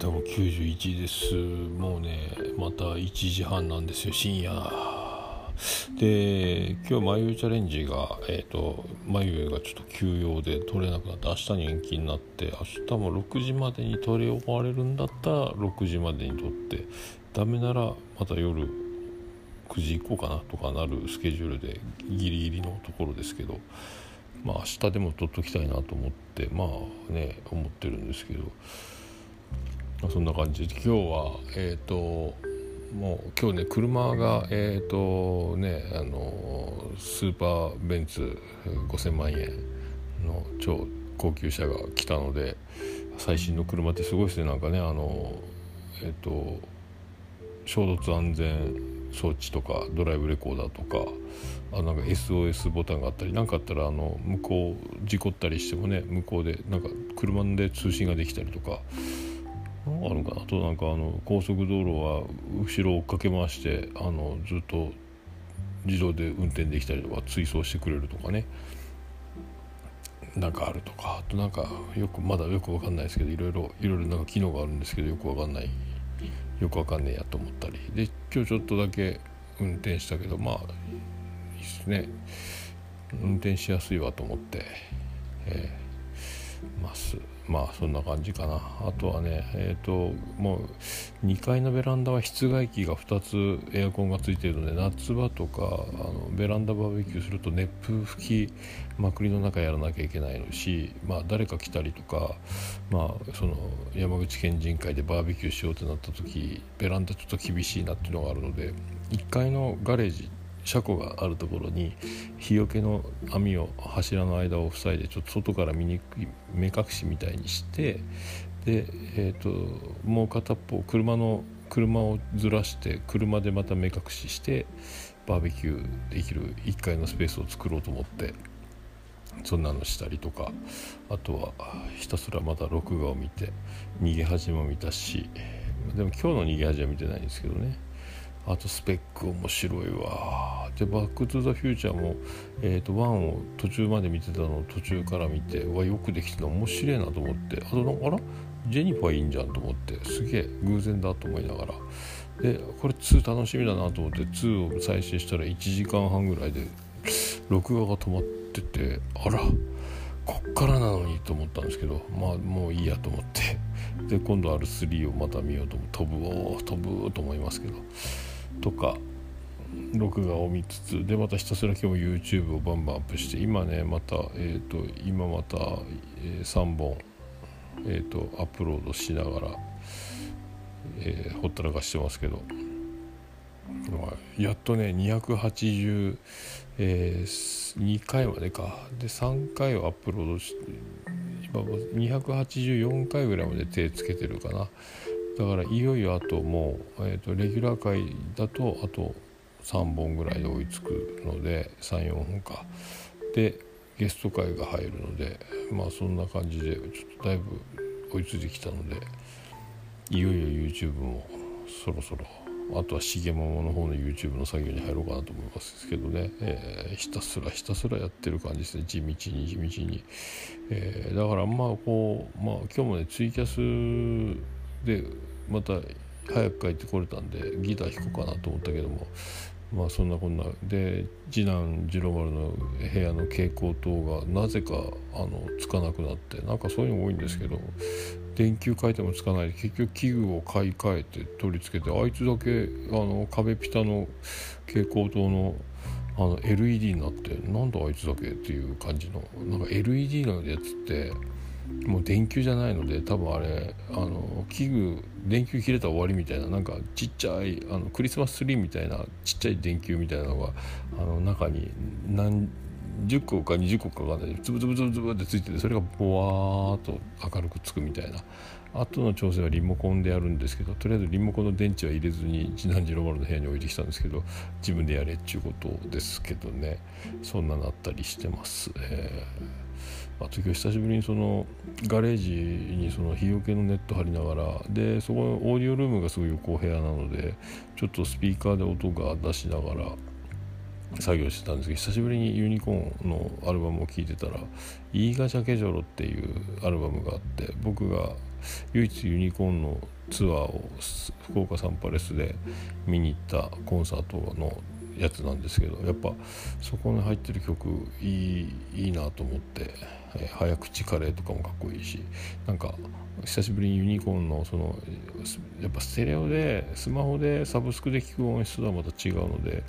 多分91です。もうねまた1時半なんですよ深夜。で今日眉チャレンジが、えーと、眉がちょっと休養で取れなくなって明日に延期になって明日も6時までに取り終われるんだったら6時までに取ってダメならまた夜9時以降かなとかなるスケジュールでギリギリのところですけどまあ明日でも取っときたいなと思ってまあね思ってるんですけど、そんな感じ。で今日はえっ、ー、ともう今日ね車がえっ、ー、とねあのスーパーベンツ5000万円の超高級車が来たので最新の車ってすごいですね。なんかねあのえっ、ー、と衝突安全装置とかドライブレコーダーとかあなんか SOS ボタンがあったり何かあったらあの向こう事故ったりしてもね向こうでなんか車で通信ができたりとかあるかなとなんかあの高速道路は後ろを追っかけ回してあのずっと自動で運転できたりとか追走してくれるとかね。なんかあるとかあとなんかよくまだよくわかんないですけどいろいろいろいろなんか機能があるんですけどよくわかんないよくわかんねえやと思ったり。で今日ちょっとだけ運転したけどまあいいっすね。運転しやすいわと思って、えー、ます。まあそんな感じかな。あとはねえっ、ー、ともう2階のベランダは室外機が2つエアコンがついているので夏場とかあのベランダバーベキューすると熱風吹きまくりの中やらなきゃいけないのしまあ誰か来たりとかまあその山口県人会でバーベキューしようってなった時ベランダちょっと厳しいなっていうのがあるので1階のガレージ車庫があるところに日よけの網を柱の間を塞いでちょっと外から見にくい目隠しみたいにしてで、えーと、もう片っぽ車の車をずらして車でまた目隠ししてバーベキューできる1階のスペースを作ろうと思ってそんなのしたりとかあとはひたすらまた録画を見て逃げ恥も見たしでも今日の逃げ恥は見てないんですけどね。あとスペック面白いわ。で「バック・トゥ・ザ・フューチャーも」えーと、1を途中まで見てたのを途中から見てわよくできてた面白いなと思って。あとなんかあら？ジェニファーいいんじゃんと思って。すげえ偶然だと思いながら。でこれ2楽しみだなと思って2を再生したら1時間半ぐらいで録画が止まっててあらこっからなのにと思ったんですけどまあもういいやと思って。で今度 R3 をまた見ようと飛ぶお飛ぶと思いますけど。とか録画を見つつでまたひたすら今日 YouTube をバンバンアップして今ねまたえっ、ー、と今また、えー、3本えっ、ー、とアップロードしながら、えほったらかしてますけど、やっとね280、え2回までか。で3回をアップロードして今284回ぐらいまで手つけてるかな。だからいよいよあともう、えーと、レギュラー回だとあと3本ぐらいで追いつくので34本か。でゲスト会が入るのでまあそんな感じでちょっとだいぶ追いついてきたのでいよいよ YouTube もそろそろあとは重桃の方の YouTube の作業に入ろうかなと思いますけどね、えー、ひたすらひたすらやってる感じですね。地道に地道に、えー、だからまあこうまあ今日もねツイキャスでまた早く帰ってこれたんでギター弾こうかなと思ったけどもまあそんなこんな。で次男次郎丸の部屋の蛍光灯がなぜかあのつかなくなってなんかそういうの多いんですけど電球変えてもつかないで結局器具を買い替えて取り付けてあいつだけあの壁ピタの蛍光灯のあの LED になってなんだあいつだけっていう感じのなんか LED のやつってもう電球じゃないので多分あれあの器具電球切れたら終わりみたいななんかちっちゃいあのクリスマスツリーみたいなちっちゃい電球みたいなのがあの中に何10個か20個かがねつぶつぶつぶつぶってついててそれがボワーっと明るくつくみたいな。後の調整はリモコンでやるんですけどとりあえずリモコンの電池は入れずに次男次郎丸の部屋に置いてきたんですけど自分でやれっちゅうことですけどね。そんななったりしてます。えー。あと今日久しぶりにそのガレージにその日よけのネット張りながらでそこのオーディオルームがすごい横部屋なのでちょっとスピーカーで音が出しながら作業してたんですけど久しぶりにユニコーンのアルバムを聴いてたら「イーガジャケジョロ」っていうアルバムがあって僕が唯一ユニコーンのツアーを福岡サンパレスで見に行ったコンサートのやつなんですけどやっぱそこに入ってる曲いいいいなと思って、え、早口カレーとかもかっこいいしなんか久しぶりにユニコーンのそのやっぱステレオでスマホでサブスクで聴く音質とはまた違うので、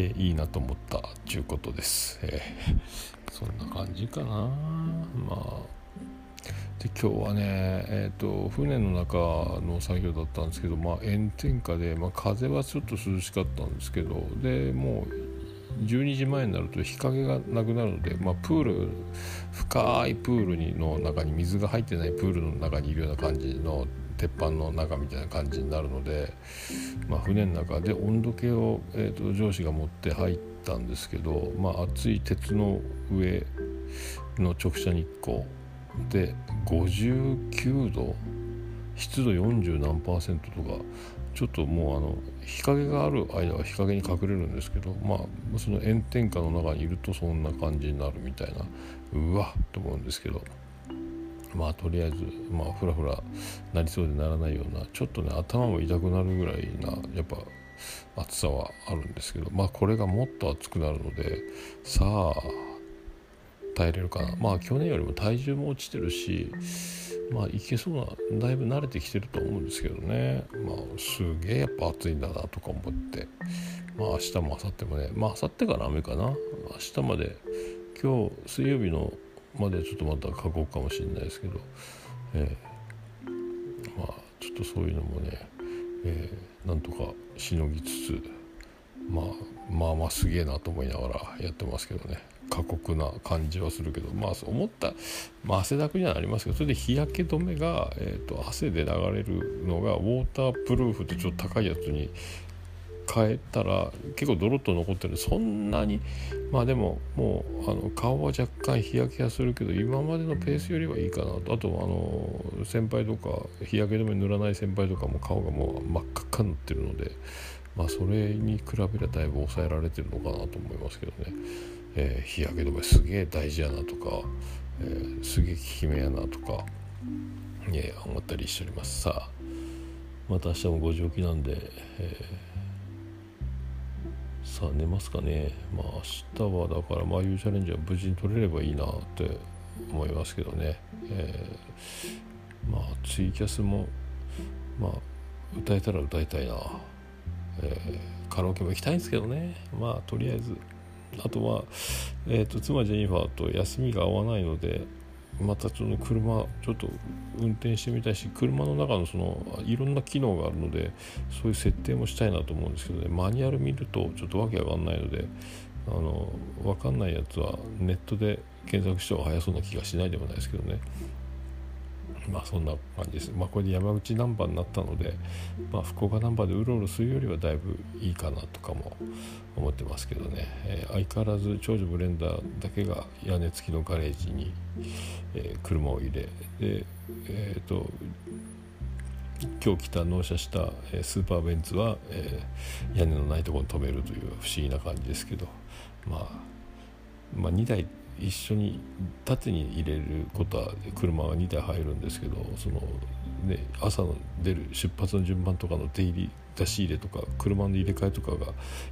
え、いいなと思ったちゅうことです、えー、そんな感じかな。まあ。で今日はね、えーと、船の中の作業だったんですけど、まあ、炎天下で、まあ、風はちょっと涼しかったんですけどでもう12時前になると日陰がなくなるので、まあ、プール深いプールにの中に水が入ってないプールの中にいるような感じの鉄板の中みたいな感じになるので、まあ、船の中で温度計を、えーと上司が持って入ったんですけど、まあ、熱い鉄の上の直射日光で59度湿度40何パーセントとかちょっともうあの日陰がある間は日陰に隠れるんですけどまあその炎天下の中にいるとそんな感じになるみたいなうわっと思うんですけど。まあとりあえずまあふらふらなりそうでならないようなちょっとね頭も痛くなるぐらいなやっぱ暑さはあるんですけどまあこれがもっと暑くなるのでさあ耐えれるかな。まあ去年よりも体重も落ちてるしまあいけそうなだいぶ慣れてきてると思うんですけどね。まあすげえやっぱ暑いんだなとか思って。まあ明日も明後日もねまあ明後日から雨かな。明日まで今日水曜日のまでちょっとまた過酷かもしれないですけど、えー、まあちょっとそういうのもね、えー、なんとかしのぎつつまあまあまあすげえなと思いながらやってますけどね。過酷な感じはするけどまあ思った、まあ、汗だくにはなりますけどそれで日焼け止めが、えーと、汗で流れるのがウォータープルーフってちょっと高いやつに変えたら結構ドロッと残ってるそんなにまあでももうあの顔は若干日焼けはするけど今までのペースよりはいいかなとあとあの先輩とか日焼け止め塗らない先輩とかも顔がもう真っ赤っかになってるのでまあそれに比べればだいぶ抑えられてるのかなと思いますけどね。えー、日焼け止めすげえ大事やなとか、えー、すげえ効き目やなとか、えー、思ったりしておりますさあまた明日も5時起きなんで、えー、さあ寝ますかね。まあ明日はだからまあいうチャレンジは無事に取れればいいなって思いますけどね、えー、まあツイキャスもまあ歌えたら歌いたいな、えー、カラオケも行きたいんですけどね。まあとりあえず。あとは、えーと、妻ジェニファーと休みが合わないのでまたその車ちょっと運転してみたいし車の中のそのいろんな機能があるのでそういう設定もしたいなと思うんですけどね。マニュアル見るとちょっとわけわかんないのであの分かんないやつはネットで検索した方が早そうな気がしないでもないですけどね。まあそんな感じです。まあこれで山口ナンバーになったので、まあ福岡ナンバーでうろうろするよりはだいぶいいかなとかも思ってますけどね、えー、相変わらず長女ブレンダーだけが屋根付きのガレージに、えー、車を入れでえっ、ー、と今日来た納車した、スーパーベンツは、え屋根のないところに止めるという不思議な感じですけど、まあ、まあ2台一緒に縦に入れることは車が2台入るんですけどその、ね、朝の出る出発の順番とかの出入り出し入れとか車の入れ替えとかが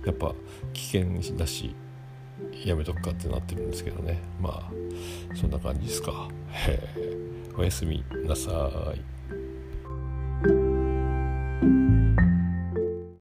やっぱ危険だしやめとくかってなってるんですけどね。まあそんな感じですか。おやすみなさい。